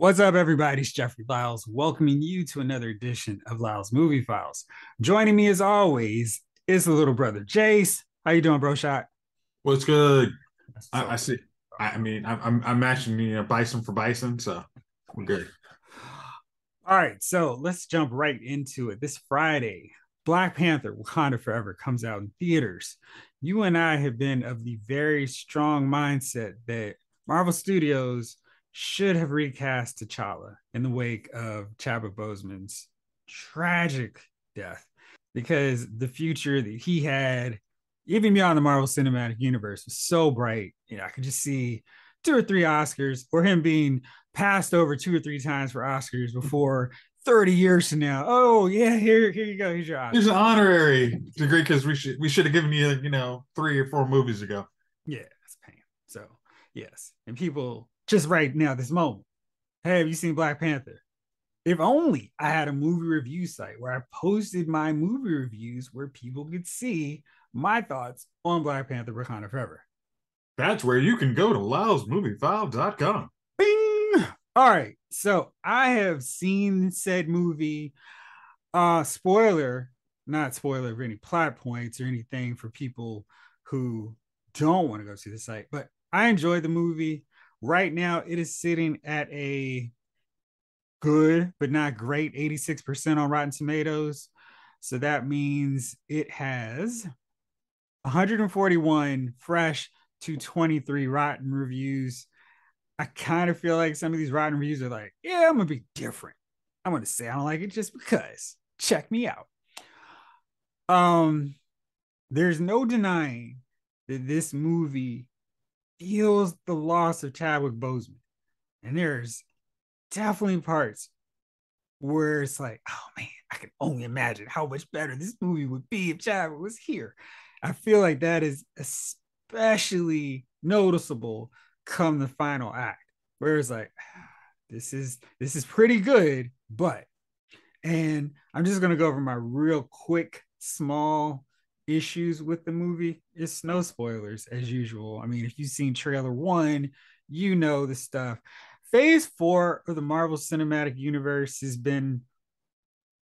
What's up, everybody? It's Jeffrey Lyles, welcoming you to another edition of Lyles Movie Files. Joining me, as always, is the little brother Jace. How you doing, bro? Shot. What's good? I, I see. I, mean, I'm I'm, I'm matching you know bison for bison, so we're good. All right, so let's jump right into it. This Friday, Black Panther: Wakanda Forever comes out in theaters. You and I have been of the very strong mindset that Marvel Studios should have recast T'Challa in the wake of Chadwick Boseman's tragic death because the future that he had, even beyond the Marvel Cinematic Universe, was so bright. You know, I could just see two or three Oscars or him being passed over two or three times for Oscars before 30 years from now. Oh yeah, here here you go. Here's your Oscar. Here's an honorary degree because we should we should have given you you know three or four movies ago. Yeah, it's pain. So yes, and people just right now, this moment. Hey, have you seen Black Panther? If only I had a movie review site where I posted my movie reviews where people could see my thoughts on Black Panther Wakanda Forever. That's where you can go to lylesmoviefile.com. Bing! All right. So I have seen said movie. Uh spoiler, not spoiler of any plot points or anything for people who don't want to go see the site, but I enjoyed the movie. Right now, it is sitting at a good but not great 86% on Rotten Tomatoes. So that means it has 141 fresh to 23 rotten reviews. I kind of feel like some of these rotten reviews are like, yeah, I'm gonna be different. I'm gonna say I don't like it just because. Check me out. Um, there's no denying that this movie feels the loss of Chadwick Boseman. And there's definitely parts where it's like, oh man, I can only imagine how much better this movie would be if Chadwick was here. I feel like that is especially noticeable come the final act, where it's like, this is this is pretty good, but and I'm just gonna go over my real quick, small issues with the movie. It's no spoilers as usual. I mean, if you've seen trailer one, you know the stuff. Phase four of the Marvel Cinematic Universe has been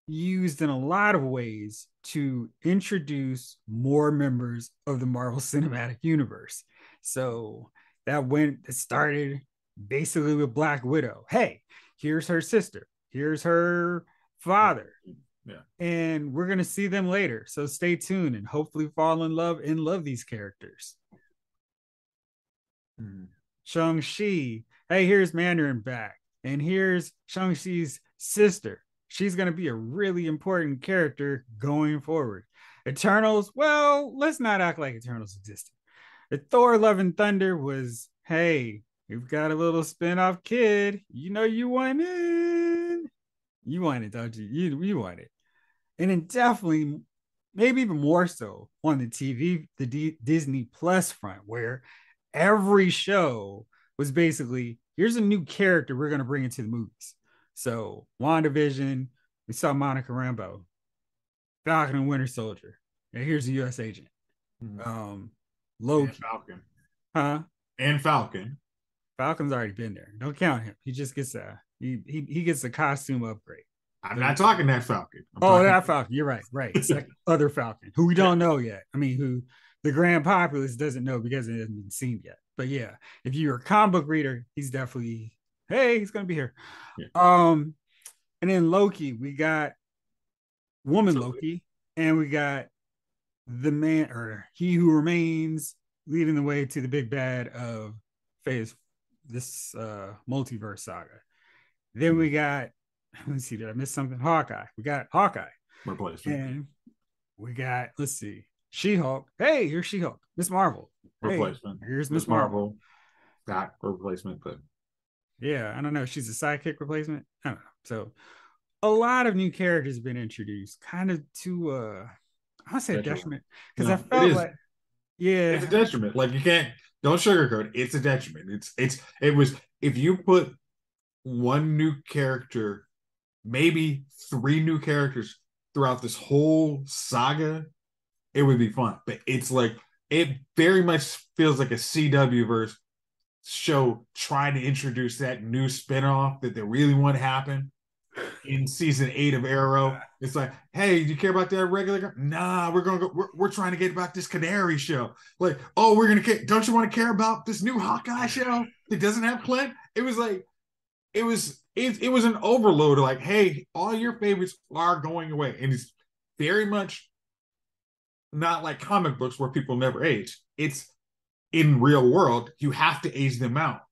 used in a lot of ways to introduce more members of the Marvel Cinematic Universe. So that went, it started basically with Black Widow. Hey, here's her sister, here's her father, yeah. And we're gonna see them later. So stay tuned and hopefully fall in love and love these characters. Hmm. Shang-Chi. Hey, here's Mandarin back. And here's Shang-Chi's sister. She's gonna be a really important character going forward. Eternals, well, let's not act like Eternals existed. The Thor Love and Thunder was, hey, we've got a little spin-off kid. You know you want it. You want it, don't you? You you want it and then definitely maybe even more so on the TV, the D- Disney Plus front, where every show was basically here's a new character we're going to bring into the movies. So, WandaVision, we saw Monica Rambeau, Falcon and Winter Soldier, and here's a U.S. agent. Mm-hmm. Um, Loki, and Falcon, huh? And Falcon. Falcon's already been there. Don't count him. He just gets a he he, he gets a costume upgrade. I'm not talking that Falcon. I'm oh, that Falcon. You're right. Right. It's like other Falcon who we don't know yet. I mean, who the grand populace doesn't know because it hasn't been seen yet. But yeah, if you're a comic book reader, he's definitely hey, he's gonna be here. Yeah. Um, and then Loki, we got woman so Loki, and we got the man or he who remains leading the way to the big bad of phase this uh multiverse saga. Then we got let's see, did I miss something? Hawkeye. We got Hawkeye. Replacement. And we got, let's see, She Hulk. Hey, here's She Hulk. Miss Marvel. Replacement. Hey, here's Miss Marvel. Got replacement, but yeah, I don't know. She's a sidekick replacement. I don't know. So a lot of new characters have been introduced, kind of to uh I say a detriment because no, I felt like yeah, it's a detriment. Like you can't don't sugarcoat. It. It's a detriment. It's it's it was if you put one new character maybe three new characters throughout this whole saga, it would be fun. But it's like it very much feels like a CW verse show trying to introduce that new spinoff that they really want to happen in season eight of Arrow. It's like, hey, do you care about that regular? Nah, we're gonna go. We're, we're trying to get about this Canary show. Like, oh, we're gonna. Don't you want to care about this new Hawkeye show that doesn't have Clint? It was like, it was it, it was an overload. Of like, hey, all your favorites are going away, and it's very much not like comic books where people never age. It's in real world, you have to age them out.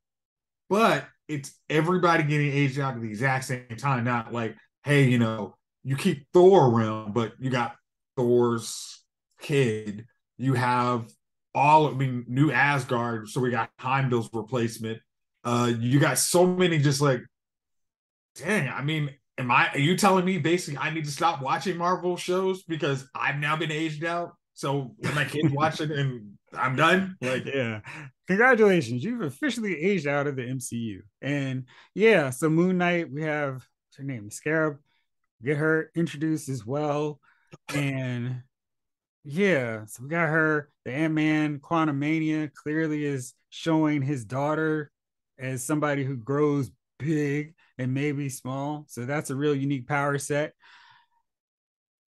But it's everybody getting aged out at the exact same time, not like, hey, you know, you keep Thor around, but you got Thor's kid. You have all I mean, new Asgard, so we got Heimdall's replacement. Uh, you got so many just like, dang, I mean, am I are you telling me basically I need to stop watching Marvel shows because I've now been aged out? So when my kids watch it and I'm done. Like, yeah. Congratulations. You've officially aged out of the MCU. And yeah, so Moon Knight, we have what's her name? Scarab. Get her introduced as well. And yeah, so we got her. The Ant-Man Quantumania clearly is showing his daughter as somebody who grows big and maybe small. So that's a real unique power set.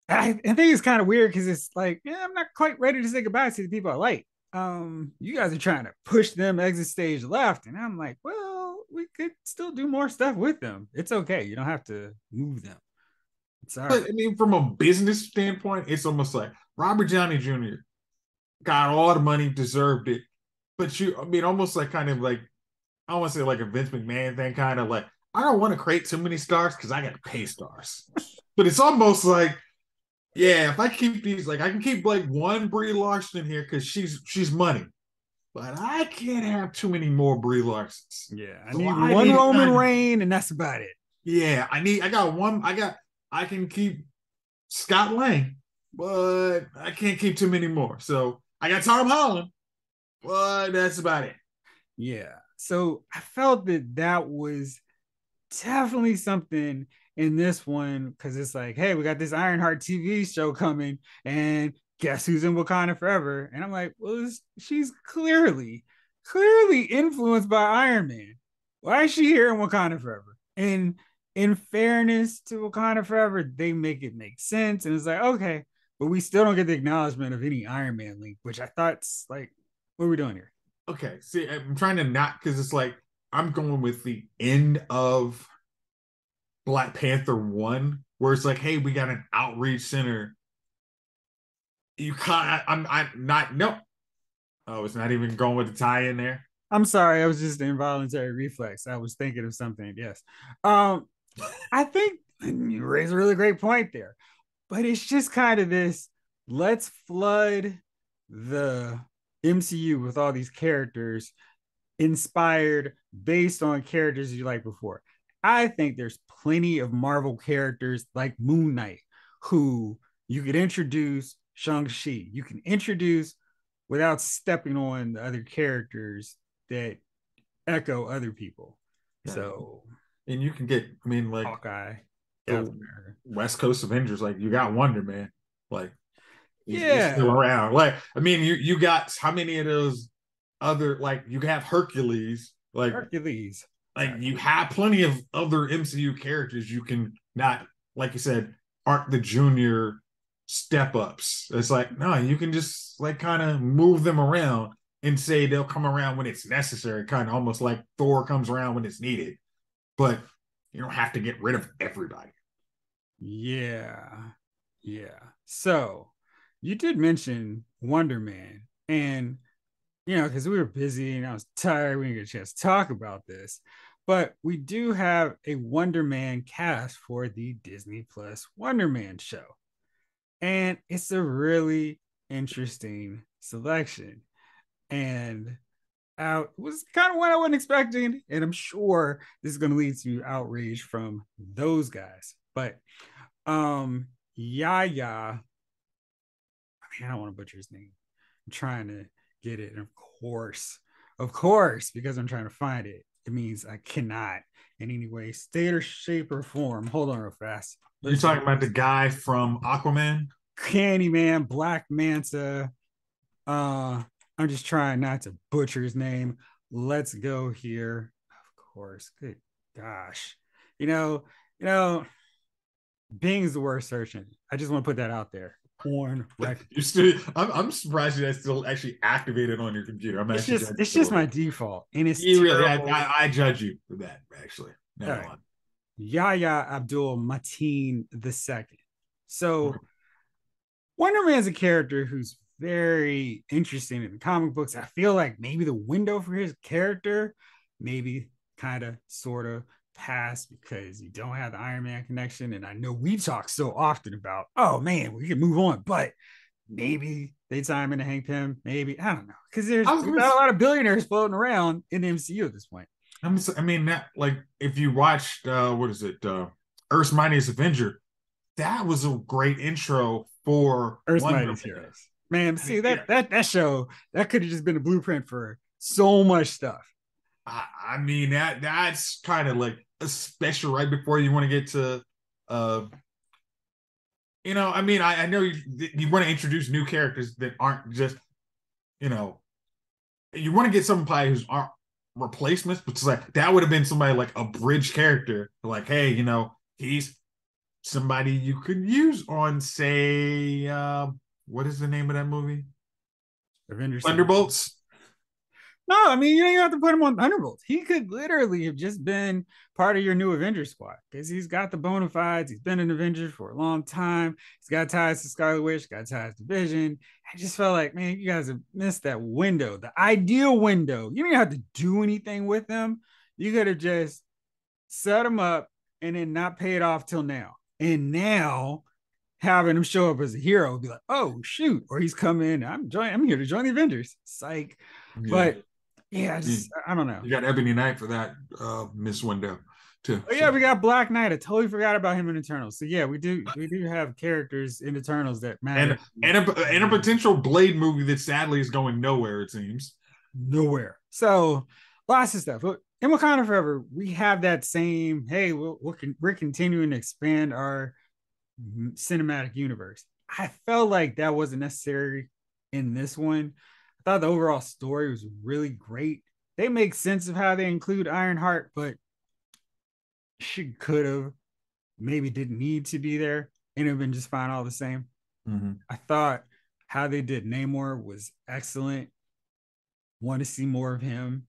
I, I think it's kind of weird because it's like, yeah, I'm not quite ready to say goodbye to the people I like. Um, you guys are trying to push them exit stage left, and I'm like, well, we could still do more stuff with them. It's okay. You don't have to move them. But, I mean, from a business standpoint, it's almost like Robert Downey Jr. got all the money, deserved it. But you, I mean, almost like kind of like, I don't want to say like a Vince McMahon thing, kind of like, I don't want to create too many stars because I got to pay stars. but it's almost like yeah, if I keep these, like I can keep like one Brie Larson here because she's she's money, but I can't have too many more Brie Larsons. Yeah, I so need I one need, Roman Reign, and that's about it. Yeah, I need. I got one. I got. I can keep Scott Lang, but I can't keep too many more. So I got Tom Holland, but that's about it. Yeah. So I felt that that was definitely something in this one because it's like, hey, we got this Ironheart TV show coming, and guess who's in Wakanda forever? And I'm like, well, she's clearly, clearly influenced by Iron Man. Why is she here in Wakanda forever? And in fairness to Wakanda forever, they make it make sense, and it's like, okay, but we still don't get the acknowledgement of any Iron Man link, which I thought's like, what are we doing here? Okay, see, I'm trying to not because it's like I'm going with the end of Black Panther one, where it's like, hey, we got an outreach center. You can't. I'm. I'm not. No. Oh, it's not even going with the tie in there. I'm sorry. I was just an involuntary reflex. I was thinking of something. Yes. Um, I think you raise a really great point there, but it's just kind of this. Let's flood the MCU with all these characters inspired based on characters you like before. I think there's plenty of Marvel characters like Moon Knight who you could introduce Shang-Chi. You can introduce without stepping on the other characters that echo other people. So and you can get, I mean, like Hawkeye, West Coast Avengers, like you got Wonder Man, like he's, yeah, he's still around. Like, I mean, you you got how many of those other like you have Hercules, like Hercules, like you have plenty of other MCU characters you can not, like you said, aren't the junior step ups. It's like, no, you can just like kind of move them around and say they'll come around when it's necessary, kind of almost like Thor comes around when it's needed. But you don't have to get rid of everybody. Yeah. Yeah. So you did mention Wonder Man, and you know, because we were busy and I was tired, we didn't get a chance to talk about this. But we do have a Wonder Man cast for the Disney Plus Wonder Man show. And it's a really interesting selection. And out was kind of what I wasn't expecting. And I'm sure this is going to lead to outrage from those guys. But um Yaya, I I don't want to butcher his name. I'm trying to get it. And of course, of course, because I'm trying to find it, it means I cannot in any way, state or shape or form. Hold on real fast. You're talking about the guy from Aquaman? Candyman, Black Manta. Uh, I'm just trying not to butcher his name. let's go here. Of course. Good gosh. You know, you know, Bing's the worst search engine. I just want to put that out there. Porn record. You still, I'm, I'm surprised that's still actually activated on your computer. I'm It's actually just it's just my default. And it's You really, I. I, I judge you for that. Actually, Never All right. Yahya Abdul Mateen the second. So Okay. Wonder Man's a character who's very interesting in the comic books. I feel like maybe the window for his character, maybe kind of sort of passed because you don't have the Iron Man connection. And I know we talk so often about, oh man, we can move on, but maybe they tie him into Hank Pym. Maybe I don't know because there's not a lot of billionaires floating around in the MCU at this point. I'm, s- I mean, that like if you watched, uh, what is it, uh, Earth's Mightiest Avenger, that was a great intro for Earth's Wonder Mightiest Man. Heroes. Man, see that yeah. that that show that could have just been a blueprint for so much stuff. I, I mean that that's kind of like a special right before you want to get to uh you know I mean I, I know you you want to introduce new characters that aren't just you know you want to get somebody who's aren't replacements but it's like that would have been somebody like a bridge character. Like hey you know he's somebody you could use on say uh what is the name of that movie? Avengers Thunderbolts No, I mean you don't even have to put him on Thunderbolts. He could literally have just been part of your new Avengers squad because he's got the bona fides. He's been an Avenger for a long time. He's got ties to Scarlet Witch, got ties to Vision. I just felt like, man, you guys have missed that window, the ideal window. You don't even have to do anything with them. You could have just set them up and then not pay it off till now. And now having him show up as a hero would be like, oh shoot, or he's coming. I'm joining. I'm here to join the Avengers. Psych. But yeah, I just I don't know. You got Ebony Knight for that uh Miss Window too. Oh yeah, we got Black Knight. I totally forgot about him in Eternals. So yeah, we do we do have characters in Eternals that matter. and a and a potential Blade movie that sadly is going nowhere. It seems. nowhere. So lots of stuff. But in Wakanda Forever, we have that same. Hey, we'll, we're con- we're continuing to expand our cinematic universe. I felt like that wasn't necessary in this one. I thought the overall story was really great. They make sense of how they include Ironheart, but she could have maybe didn't need to be there and it have been just fine all the same. I thought how they did Namor was excellent. Want to see more of him.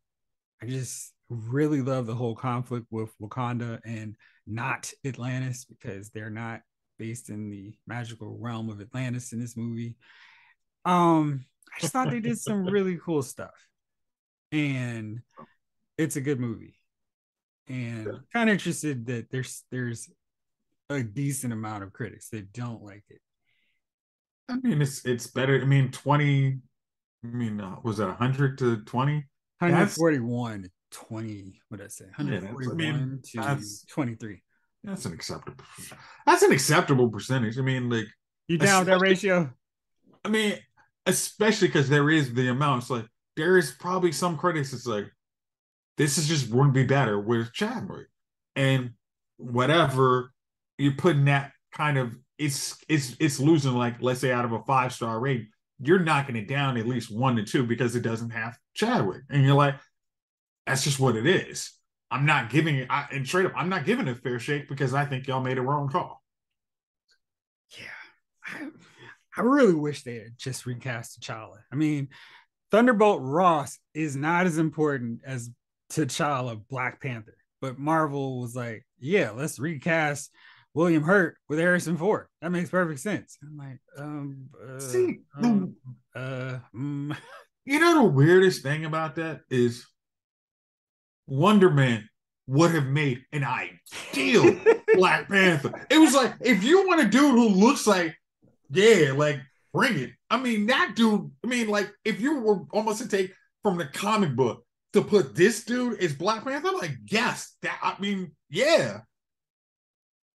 I just really love the whole conflict with Wakanda and not Atlantis because they're not based in the magical realm of Atlantis in this movie. Um, I just thought they did some really cool stuff. And it's a good movie. And kind of interested that there's there's a decent amount of critics that don't like it. I mean, it's it's better. I mean, twenty. I mean, uh, was that hundred to twenty? 141 to 20 what did i say Yeah, that's- I mean, to that's- 23 That's an acceptable. That's an acceptable percentage. I mean, like, you down that ratio I mean, especially because there is the amount. It's like there is probably some critics. It's like this is just wouldn't be better with Chadwick, and whatever you're putting that kind of it's it's it's losing like let's say out of a five star rate, you're knocking it down at least one to two because it doesn't have Chadwick, and you're like, that's just what it is. I'm not giving it, I, and straight up, I'm not giving it a fair shake because I think y'all made a wrong call. yeah I, really wish they had just recast T'Challa. I mean, Thunderbolt Ross is not as important as T'Challa Black Panther, but Marvel was like, yeah, let's recast William Hurt with Harrison Ford. That makes perfect sense. I'm like, um, uh, See, the- um, uh, mm. You know the weirdest thing about that is Wonder Man would have made an ideal Black Panther. It was like if you want a dude who looks like, yeah, like bring it. I mean, that dude. I mean, like if you were almost to take from the comic book to put this dude as Black Panther, I'm like, yes, that. I mean, yeah.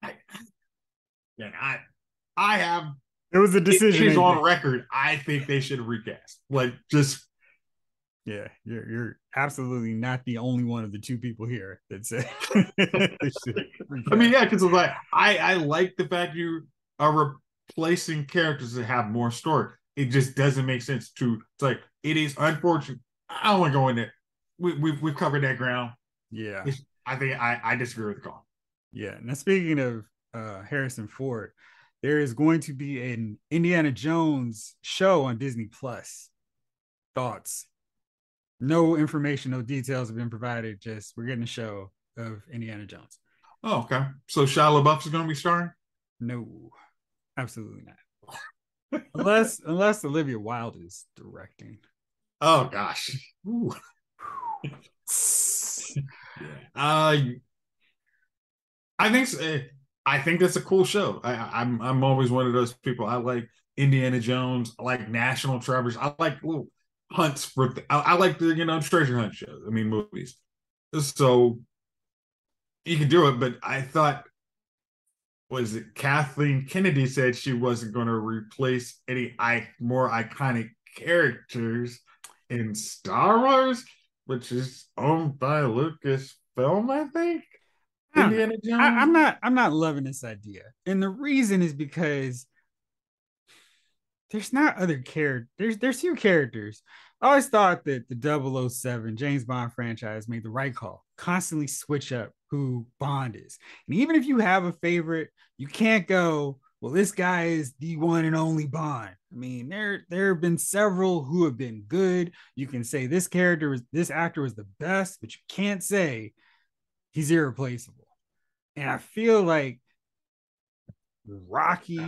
I, and I, I have it was a decision. is ain't on record. I think they should recast. Like just Yeah, you're you're absolutely not the only one of the two people here that said. I mean, yeah, because like I I like the fact you are replacing characters that have more story. It just doesn't make sense to. It's like it is unfortunate. I don't want to go in there. we, we've we've covered that ground. Yeah, I think I I disagree with the call. Yeah. Now speaking of uh, Harrison Ford, there is going to be an Indiana Jones show on Disney Plus. Thoughts? No information, no details have been provided. Just we're getting a show of Indiana Jones. Oh, okay. So Shia LaBeouf is going to be starring? No, absolutely not. unless unless Olivia Wilde is directing. Oh gosh. uh, I think eh, I think that's a cool show. I, I'm I'm always one of those people. I like Indiana Jones. I like National Treasures. I like little hunts for. I, I like the you know treasure hunt shows. I mean movies. So you can do it, but I thought was it Kathleen Kennedy said she wasn't going to replace any I, more iconic characters in Star Wars, which is owned by Lucasfilm, I think. Indiana Jones. I, I'm not. I'm not loving this idea, and the reason is because there's not other characters. There's there's few characters. I always thought that the 007 James Bond franchise made the right call. Constantly switch up who Bond is, and even if you have a favorite, you can't go. Well, this guy is the one and only Bond. I mean, there there have been several who have been good. You can say this character was this actor was the best, but you can't say he's irreplaceable. And I feel like Rocky,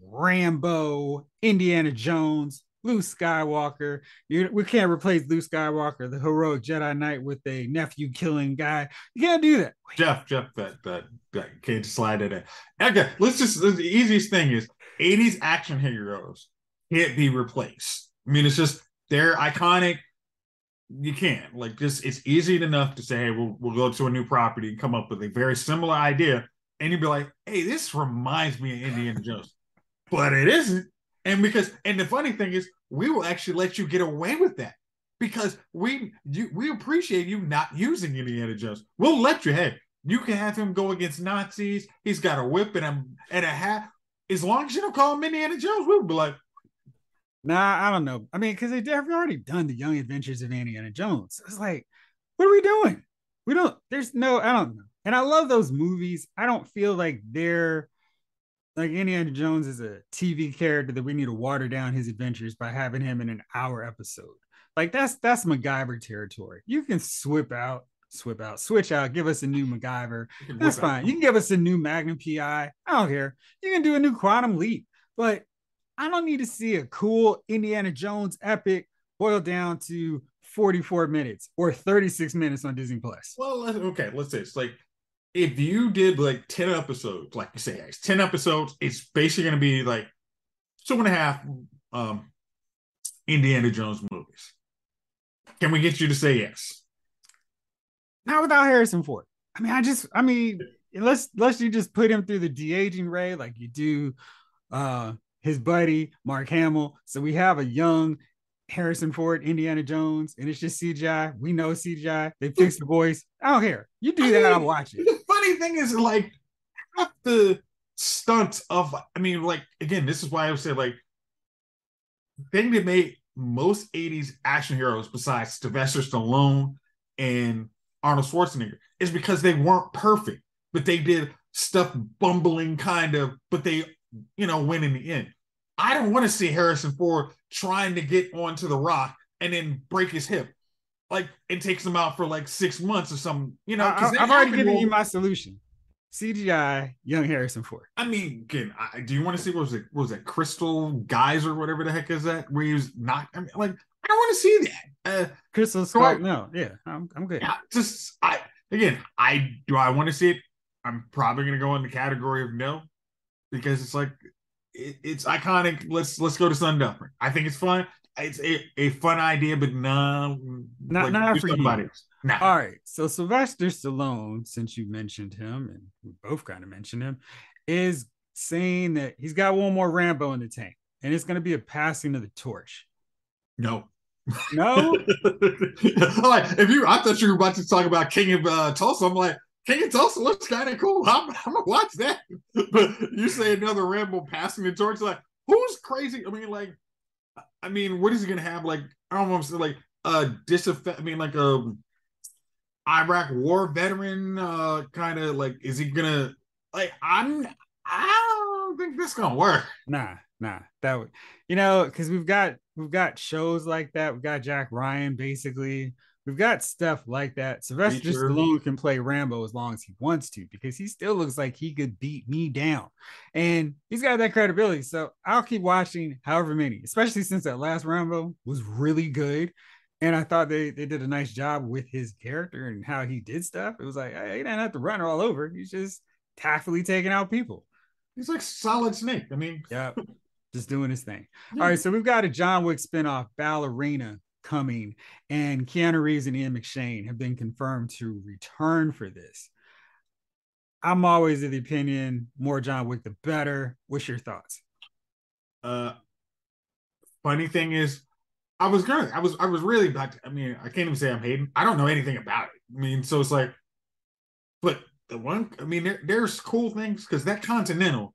Rambo, Indiana Jones, Luke Skywalker. You, we can't replace Luke Skywalker, the heroic Jedi Knight, with a nephew killing guy. You can't do that. Jeff, Jeff, that that, that can't slide it in. Okay, let's just the easiest thing is 80s action heroes can't be replaced. I mean, it's just they're iconic you can't like just it's easy enough to say hey we'll, we'll go to a new property and come up with a very similar idea and you'd be like hey this reminds me of indiana jones but it isn't and because and the funny thing is we will actually let you get away with that because we you we appreciate you not using indiana jones we'll let you hey you can have him go against nazis he's got a whip and a and a hat as long as you don't call him indiana jones we'll be like Nah, I don't know. I mean, because they've already done the Young Adventures of Indiana Jones. It's like, what are we doing? We don't. There's no. I don't know. And I love those movies. I don't feel like they're like Indiana Jones is a TV character that we need to water down his adventures by having him in an hour episode. Like that's that's MacGyver territory. You can swip out, swip out, switch out, give us a new MacGyver. That's fine. Out. You can give us a new Magnum PI. I don't care. You can do a new Quantum Leap. But I don't need to see a cool Indiana Jones epic boiled down to 44 minutes or 36 minutes on Disney Plus. Well, okay, let's say it's like if you did like 10 episodes, like you say, it's 10 episodes, it's basically going to be like two and a half um, Indiana Jones movies. Can we get you to say yes? Not without Harrison Ford. I mean, I just, I mean, unless unless you just put him through the de aging ray like you do uh his buddy Mark Hamill. So we have a young Harrison Ford, Indiana Jones, and it's just CGI. We know CGI. They fix the voice. I don't care. You do that, I'll watch it. The funny thing is, like, half the stunts of, I mean, like, again, this is why I would say, like, thing that made most 80s action heroes besides Sylvester Stallone and Arnold Schwarzenegger is because they weren't perfect, but they did stuff bumbling kind of, but they you know, win in the end. I don't want to see Harrison Ford trying to get onto the rock and then break his hip. Like it takes them out for like six months or something, you know. I, have already given you my solution. CGI, young Harrison Ford. I mean, again, I, do you want to see what was it? What was it Crystal Geyser, whatever the heck is that? Where he was not. I mean, like, I don't want to see that. Uh, Crystal Skull. No, yeah, I'm, I'm good. Just I again, I do. I want to see it. I'm probably going to go in the category of no because it's like it, it's iconic. Let's let's go to Sundowner. I think it's fun. It's a, a fun idea, but no, not like, not for somebody you. Nah. All right. So Sylvester Stallone, since you mentioned him, and we both kind of mentioned him, is saying that he's got one more Rambo in the tank, and it's going to be a passing of the torch. No. No. like if you, I thought you were about to talk about King of uh, Tulsa. I'm like, King of Tulsa looks kind of cool. I'm, I'm, gonna watch that. But you say another Rambo passing the torch, like who's crazy? I mean, like, I mean, what is he gonna have? Like, I don't say like a disaffect. I mean, like a Iraq war veteran uh kind of like is he gonna like I'm I don't think this gonna work. Nah, nah. That would you know, because we've got we've got shows like that. We've got Jack Ryan basically. We've got stuff like that. Sylvester Feature. Stallone can play Rambo as long as he wants to because he still looks like he could beat me down. And he's got that credibility. So I'll keep watching however many, especially since that last Rambo was really good. And I thought they, they did a nice job with his character and how he did stuff. It was like, hey, he didn't have to run all over. He's just tactfully taking out people. He's like solid snake. I mean, Yeah. just doing his thing. Yeah. All right. So we've got a John Wick spinoff, Ballerina, coming, and Keanu Reeves and Ian McShane have been confirmed to return for this. I'm always of the opinion more John Wick, the better. What's your thoughts? uh funny thing is I was gonna I was I was really about to, I mean, I can't even say I'm hating. I don't know anything about it. I mean, so it's like but the one I mean there, there's cool things because that Continental,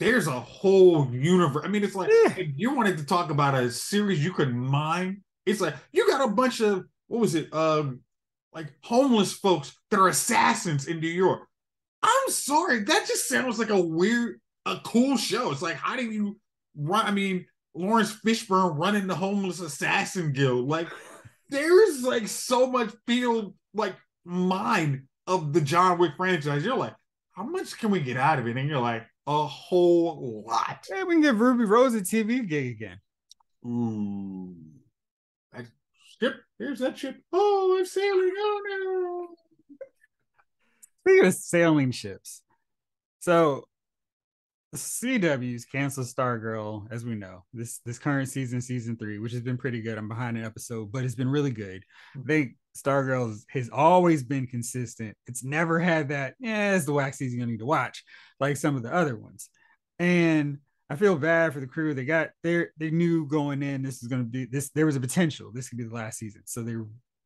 there's a whole universe. I mean, it's like Yeah. if you wanted to talk about a series you could mine, it's like you got a bunch of what was it? Um like homeless folks that are assassins in New York. I'm sorry, that just sounds like a weird, a cool show. It's like, how do you run? I mean, Laurence Fishburne running the homeless assassin guild. Like, there's like so much field, like mind of the John Wick franchise. You're like, how much can we get out of it? And you're like, a whole lot. Hey, we can give Ruby Rose a TV gig again. Ooh. Ship, there's that ship. Oh, I'm sailing. Oh no. Speaking of sailing ships, so CW's canceled Stargirl, as we know. This this current season, season three, which has been pretty good. I'm behind an episode, but it's been really good. I think Stargirl has always been consistent. It's never had that, yeah, it's the wax season you need to watch, like some of the other ones. And I feel bad for the crew. They got there, they knew going in this is gonna be this, there was a potential. This could be the last season. So they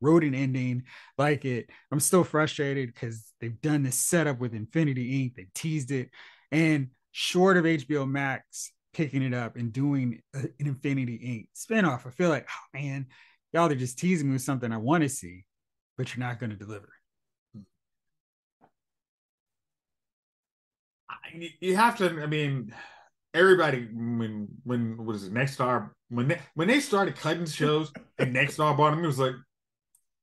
wrote an ending like it. I'm still frustrated because they've done this setup with Infinity Inc. They teased it, and short of HBO Max picking it up and doing an Infinity Inc. spinoff, I feel like, oh man, y'all are just teasing me with something I want to see, but you're not going to deliver. Hmm. You have to. I mean, everybody when when what is it? Nexstar when they when they started cutting shows and Nexstar bought them, it was like,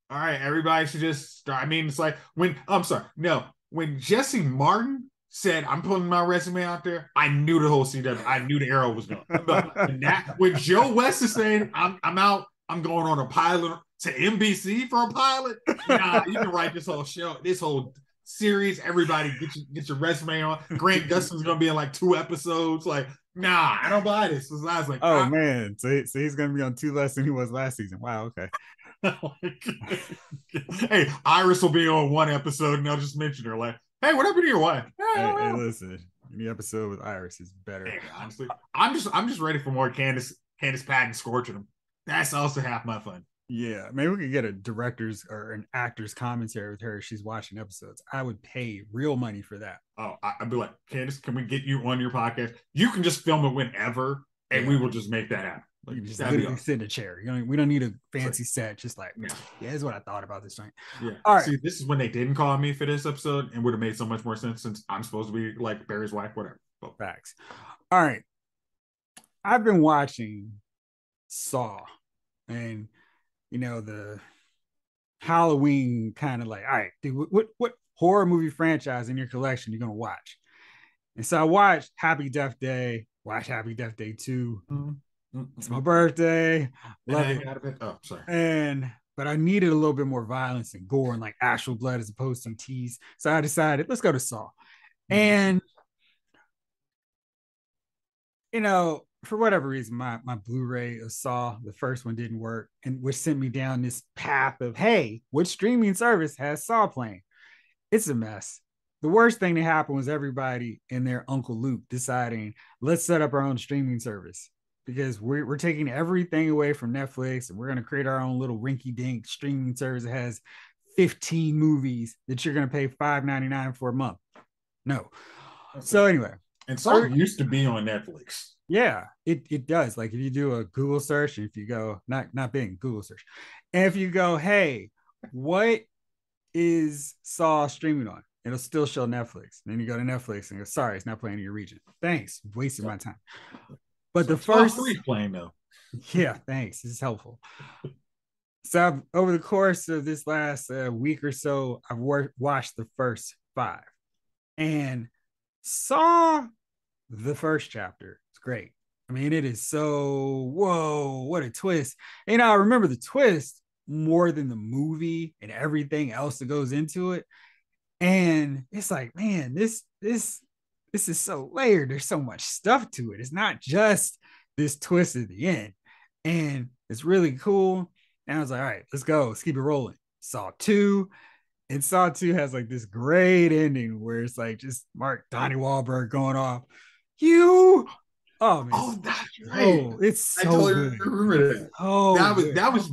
all right, everybody should just start. I mean, it's like when oh, I'm sorry, no, when Jesse Martin said I'm putting my resume out there, I knew the whole CW. I knew the arrow was going. That, when Joe West is saying I'm I'm out, I'm going on a pilot to NBC for a pilot. Nah, you can write this whole show, this whole series. Everybody get your get your resume on. Grant Gustin's gonna be in like two episodes. Like, nah, I don't buy this. So I was like, Oh ah. man, so, so he's to be on two less than he was last season. Wow, okay. hey, Iris will be on one episode, and I'll just mention her. Like, hey, what happened to your wife? "Eh, I Hey, hey, listen, any episode with Iris is better. Hey, honestly, I'm just I'm just ready for more Candice Candice Patton scorching them. That's also half my fun. Yeah, maybe we could get a director's or an actor's commentary with her. if She's watching episodes. I would pay real money for that. Oh, I, I'd be like, Candice, can we get you on your podcast? You can just film it whenever, and we will just make that happen. You Like, can just literally awesome. sit in a chair. You know, we don't need a fancy set. Just like, Yeah. yeah, this is what I thought about this joint. Yeah. All right. See, this is when they didn't call me for this episode, and would have made so much more sense since I'm supposed to be like Barry's wife, whatever. But Facts. All right. I've been watching Saw and you know the Halloween kind of like, all right, dude, what, what what horror movie franchise in your collection you're gonna watch? And so I watched Happy Death Day, watch Happy Death Day 2. It's my mm-hmm. birthday. Love And it. I- out of. Oh, sorry. And but I needed a little bit more violence and gore and like actual blood as opposed to some tease. So I decided let's go to Saw. Mm-hmm. And you know, for whatever reason, my my Blu-ray of Saw, the first one didn't work, and which sent me down this path of hey, which streaming service has Saw playing? It's a mess. The worst thing that happened was everybody and their Uncle Luke deciding, let's set up our own streaming service because we're, we're taking everything away from Netflix and we're going to create our own little rinky dink streaming service that has 15 movies that you're going to pay $5.99 for a month. No. So, anyway, And Saw used to be on Netflix. Yeah, it, it does. Like if you do a Google search, if you go, not not Bing, Google search, and if you go, hey, what is Saw streaming on? It'll still show Netflix. And then you go to Netflix and go, sorry, it's not playing in your region. Thanks. Wasted my time. But the Saw first three playing though. yeah, thanks. This is helpful. So I've, over the course of this last uh, week or so, I've wor- watched the first five and saw the first chapter. Great. I mean, it is so whoa, what a twist. And I remember the twist more than the movie and everything else that goes into it. And it's like, man, this this this is so layered. There's so much stuff to it. It's not just this twist at the end. And it's really cool. And I was like, all right, let's go. Let's keep it rolling. Saw two. And Saw 2 has like this great ending where it's like just Mark Donnie Wahlberg going off. You oh man. Oh, that's right. Oh, it's so I totally good. remember that. Oh that was good. that was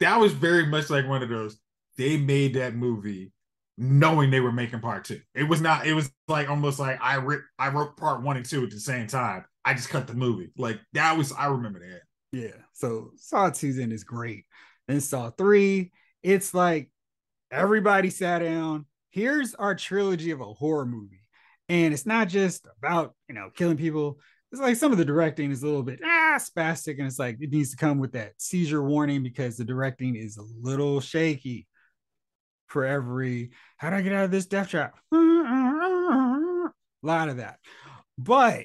that was very much like one of those. They made that movie knowing they were making part two. It was not. It was like almost like I wrote I wrote part one and two at the same time. I just cut the movie. Like that was. I remember that. Yeah. So Saw 2's in is great. Then Saw 3, it's like everybody sat down. Here's our trilogy of a horror movie. And it's not just about, you know, killing people. It's like some of the directing is a little bit ah spastic, and it's like it needs to come with that seizure warning because the directing is a little shaky for every how do I get out of this death trap? A lot of that. But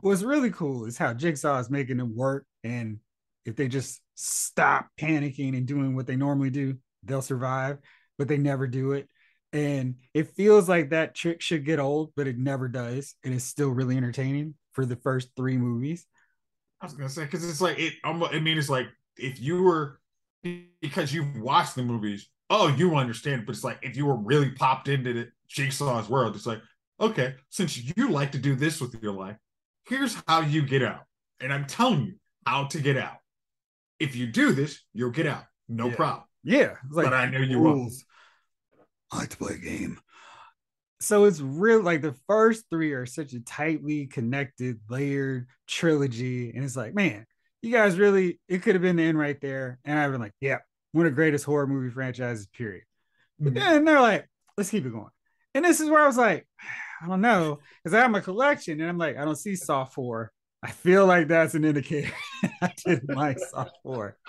what's really cool is how Jigsaw is making them work. And if they just stop panicking and doing what they normally do, they'll survive, but they never do it. And it feels like that trick should get old, but it never does. And it's still really entertaining for the first three movies. I was gonna say because it's like it. almo- I mean, it's like if you were because you've watched the movies. Oh, you understand. But it's like if you were really popped into the Jigsaw's world, it's like okay, since you like to do this with your life, here's how you get out. And I'm telling you how to get out. If you do this, you'll get out. No Yeah. problem. Yeah. Like but I know you won't. rules. I like to play a game. So it's real like the first three are such a tightly connected, layered trilogy. And it's like, man, you guys really, it could have been the end right there. And I've been like, yeah, one of the greatest horror movie franchises, period. But then they're like, let's keep it going. And this is where I was like, I don't know, because I have my collection and I'm like, I don't see Saw 4. I feel like that's an indicator I didn't like Saw 4.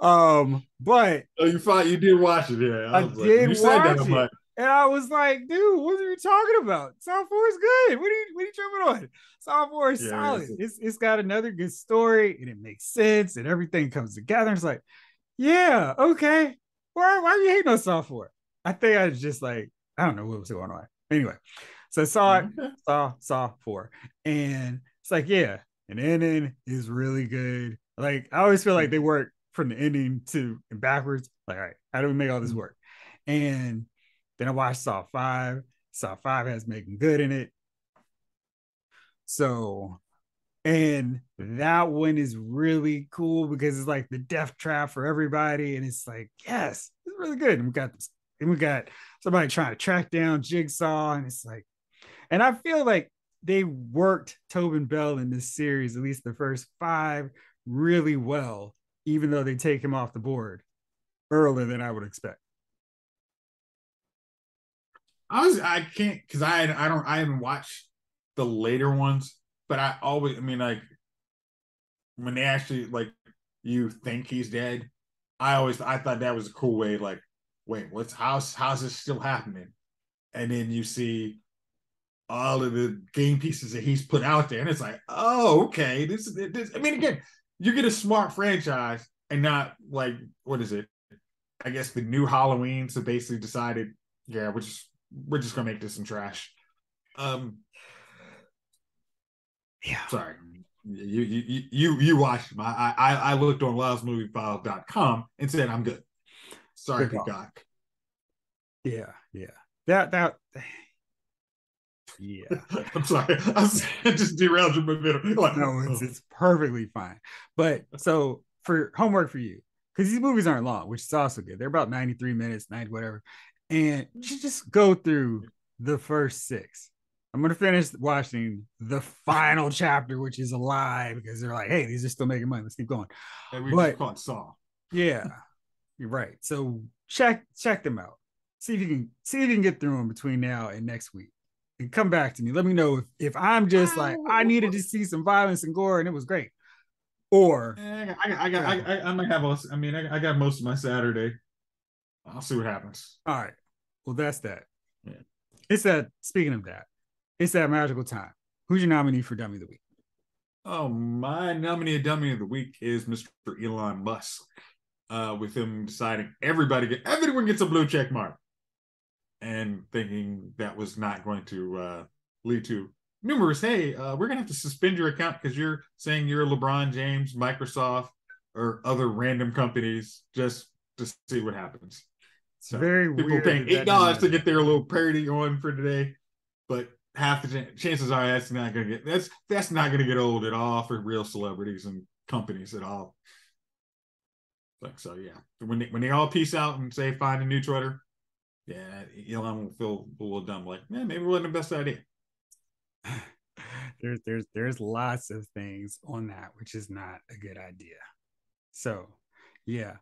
Um, but Oh, you thought you did watch it, yeah. I like- did you said that, watch it. And I was like, dude, what are you talking about? Saw 4 is good. What are you what are you tripping on? Saw 4 is Yeah, solid. it's- It's got another good story and it makes sense and everything comes together. It's like, yeah, okay. Why why are you hating on Saw 4? I think I was just like, I don't know what was going on. Anyway, so I saw it, saw saw four and it's like yeah an ending is really good like i always feel like they work from the ending to backwards like all right how do we make all this Mhm. work and then i watched saw five. Saw five has making good in it. So and that one is really cool because it's like the death trap for everybody and it's like yes it's really good. And we got and we got somebody trying to track down jigsaw and it's like and I feel like they worked Tobin Bell in this series, at least the first five, really well, even though they take him off the board earlier than I would expect. I was I can't because I I don't I haven't watched the later ones, but I always I mean like when they actually like you think he's dead, I always I thought that was a cool way. Like, wait, what's how's how's this still happening? And then you see all of the game pieces that he's put out there, and it's like, oh, okay, this is this. I mean, again, you get a smart franchise and not like what is it? I guess the new Halloween. So basically decided, yeah, we're just we're just gonna make this some trash. Um, Yeah. sorry, you you you you, watched my I I I looked on LowsMovieFile.com and said I'm good. Sorry, Good. Peacock. Yeah. Yeah. That, that, yeah. I'm sorry. I was, I just derailed your momentum. Like, No, it's, it's perfectly fine. But so for homework for you, because these movies aren't long, which is also good. They're about 93 minutes, 90, whatever. And you just go through the first six. I'm gonna finish watching the final chapter, which is a lie because they're like, hey, these are still making money. Let's keep going. and we but- just caught Saw. Yeah, you're right. So check check them out. see if you can see if you can get through them between now and next week. And come back to me. Let me know if, if I'm just like I needed to see some violence and gore and it was great. Or eh, I, I, I got I, I, I might have I mean I, I got most of my Saturday. I'll see what happens. All right. Well, that's that. Yeah. It's that speaking of that, it's that magical time. Who's your nominee for Dummy of the Week? Oh, my nominee Dummy of the Week is Mr. Elon Musk. Uh, with him deciding everybody get everyone gets a blue check mark and thinking that was not going to uh, lead to numerous hey uh, we're gonna have to suspend your account because you're saying you're lebron james microsoft or other random companies just to see what happens it's so very people weird paying eight dollars to get their little parody on for today but half the chances are that's not gonna get that's that's not gonna get old at all for real celebrities and companies at all like so yeah when they, when they all peace out and say find a new twitter yeah, Elon will feel a little dumb, like, yeah, maybe it wasn't the best idea. there's there's there's lots of things on that, which is not a good idea. So yeah.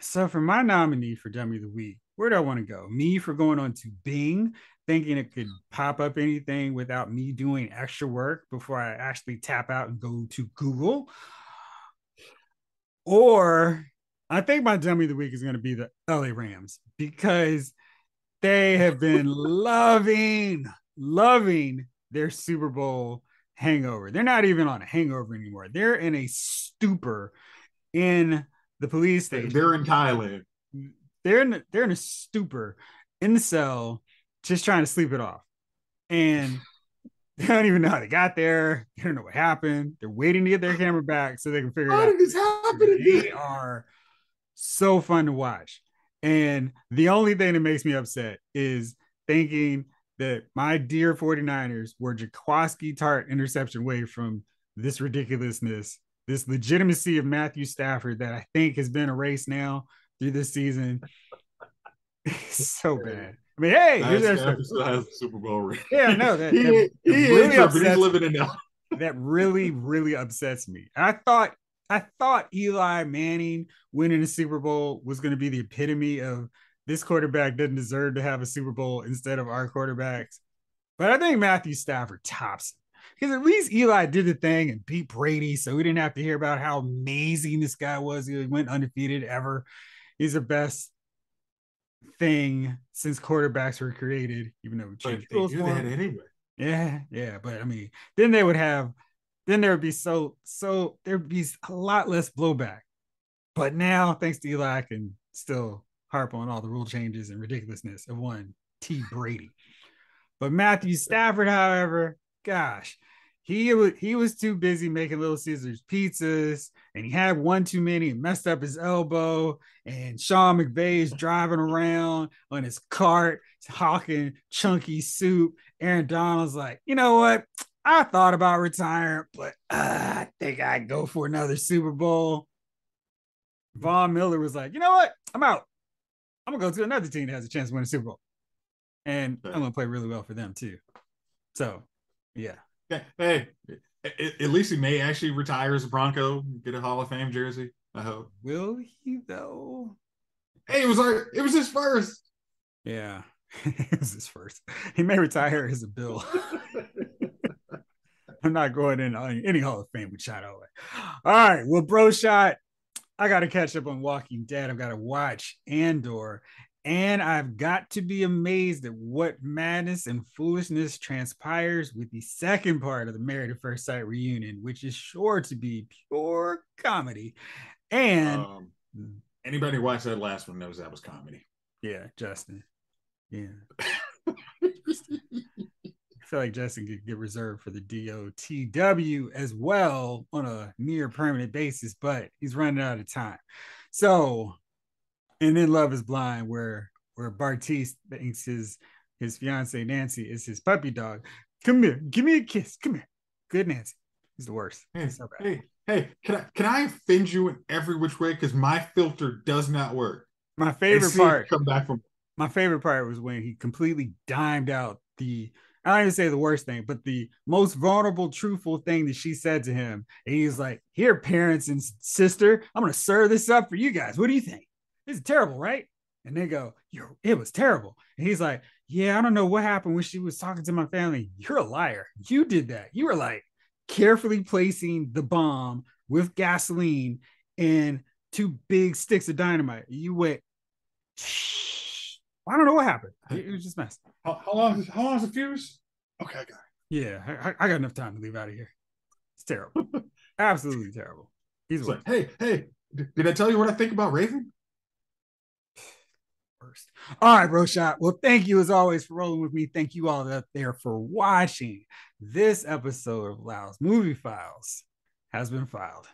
So for my nominee for Dummy of the Week, where do I want to go? Me for going on to Bing, thinking it could pop up anything without me doing extra work before I actually tap out and go to Google. Or I think my dummy of the week is going to be the LA Rams because they have been loving, loving their Super Bowl hangover. They're not even on a hangover anymore. They're in a stupor in the police station. They're in Thailand. They're in they're in a stupor in the cell, just trying to sleep it off. And they don't even know how they got there. They don't know what happened. They're waiting to get their camera back so they can figure how it out. How did this happen? They are so fun to watch. And the only thing that makes me upset is thinking that my dear 49ers were Jaquiski Tartt interception away from this ridiculousness, this legitimacy of Matthew Stafford that I think has been erased now through this season. so bad. I mean, hey, here's Stafford still has the Super Bowl ring. Yeah, no, that, he, that, he really is, he's living in that really, really upsets me. I thought I thought Eli Manning winning a Super Bowl was going to be the epitome of this quarterback doesn't deserve to have a Super Bowl instead of our quarterbacks. But I think Matthew Stafford tops because at least Eli did the thing and beat Brady, so we didn't have to hear about how amazing this guy was. He went undefeated ever. He's the best thing since quarterbacks were created, even though we changed they do that anyway. Yeah, yeah, but I mean, then they would have then there would be so so there'd be a lot less blowback. But now, thanks to Eli, I can still harp on all the rule changes and ridiculousness of one T Brady. But Matthew Stafford, however, gosh, he was he was too busy making Little Caesars pizzas, and he had one too many and messed up his elbow. And Sean McVay is driving around on his cart, hawking chunky soup. Aaron Donald's like, you know what? I thought about retiring, but uh, I think I'd go for another Super Bowl. Von Miller was like, you know what? I'm out. I'm gonna go to another team that has a chance to win a Super Bowl, and I'm gonna play really well for them too. So, yeah. Hey, at least he may actually retire as a Bronco, get a Hall of Fame jersey. I hope. Will he though? Hey, it was our, it was his first. Yeah, it was his first. He may retire as a Bill. I'm not going in any Hall of Fame with Shot All right, well, bro, shot. I got to catch up on Walking Dead. I've got to watch Andor, and I've got to be amazed at what madness and foolishness transpires with the second part of the Married at First Sight reunion, which is sure to be pure comedy. And um, anybody who watched that last one knows that was comedy. Yeah, Justin. Yeah. I feel like Justin could get reserved for the DOTW as well on a near permanent basis, but he's running out of time. So, and then Love is Blind, where where Bartise thinks his his fiance Nancy is his puppy dog. Come here, give me a kiss. Come here, good Nancy. He's the worst. Hey, so hey, hey, can I can I offend you in every which way? Because my filter does not work. My favorite part come back from my favorite part was when he completely dimed out the I don't even say the worst thing, but the most vulnerable, truthful thing that she said to him. And he's like, Here, parents and sister, I'm going to serve this up for you guys. What do you think? Is terrible, right? And they go, You're, it was terrible. And he's like, Yeah, I don't know what happened when she was talking to my family. You're a liar. You did that. You were like carefully placing the bomb with gasoline and two big sticks of dynamite. You went, I don't know what happened. It, was just messed. How, how long? Is, how long is the fuse? Okay, I got it. Yeah, I, I got enough time to leave out of here. It's terrible, absolutely terrible. He's like, hey, hey, did I tell you what I think about Raven? First. All right, bro shot. Well, thank you as always for rolling with me. Thank you all out there for watching. This episode of Lau's Movie Files has been filed.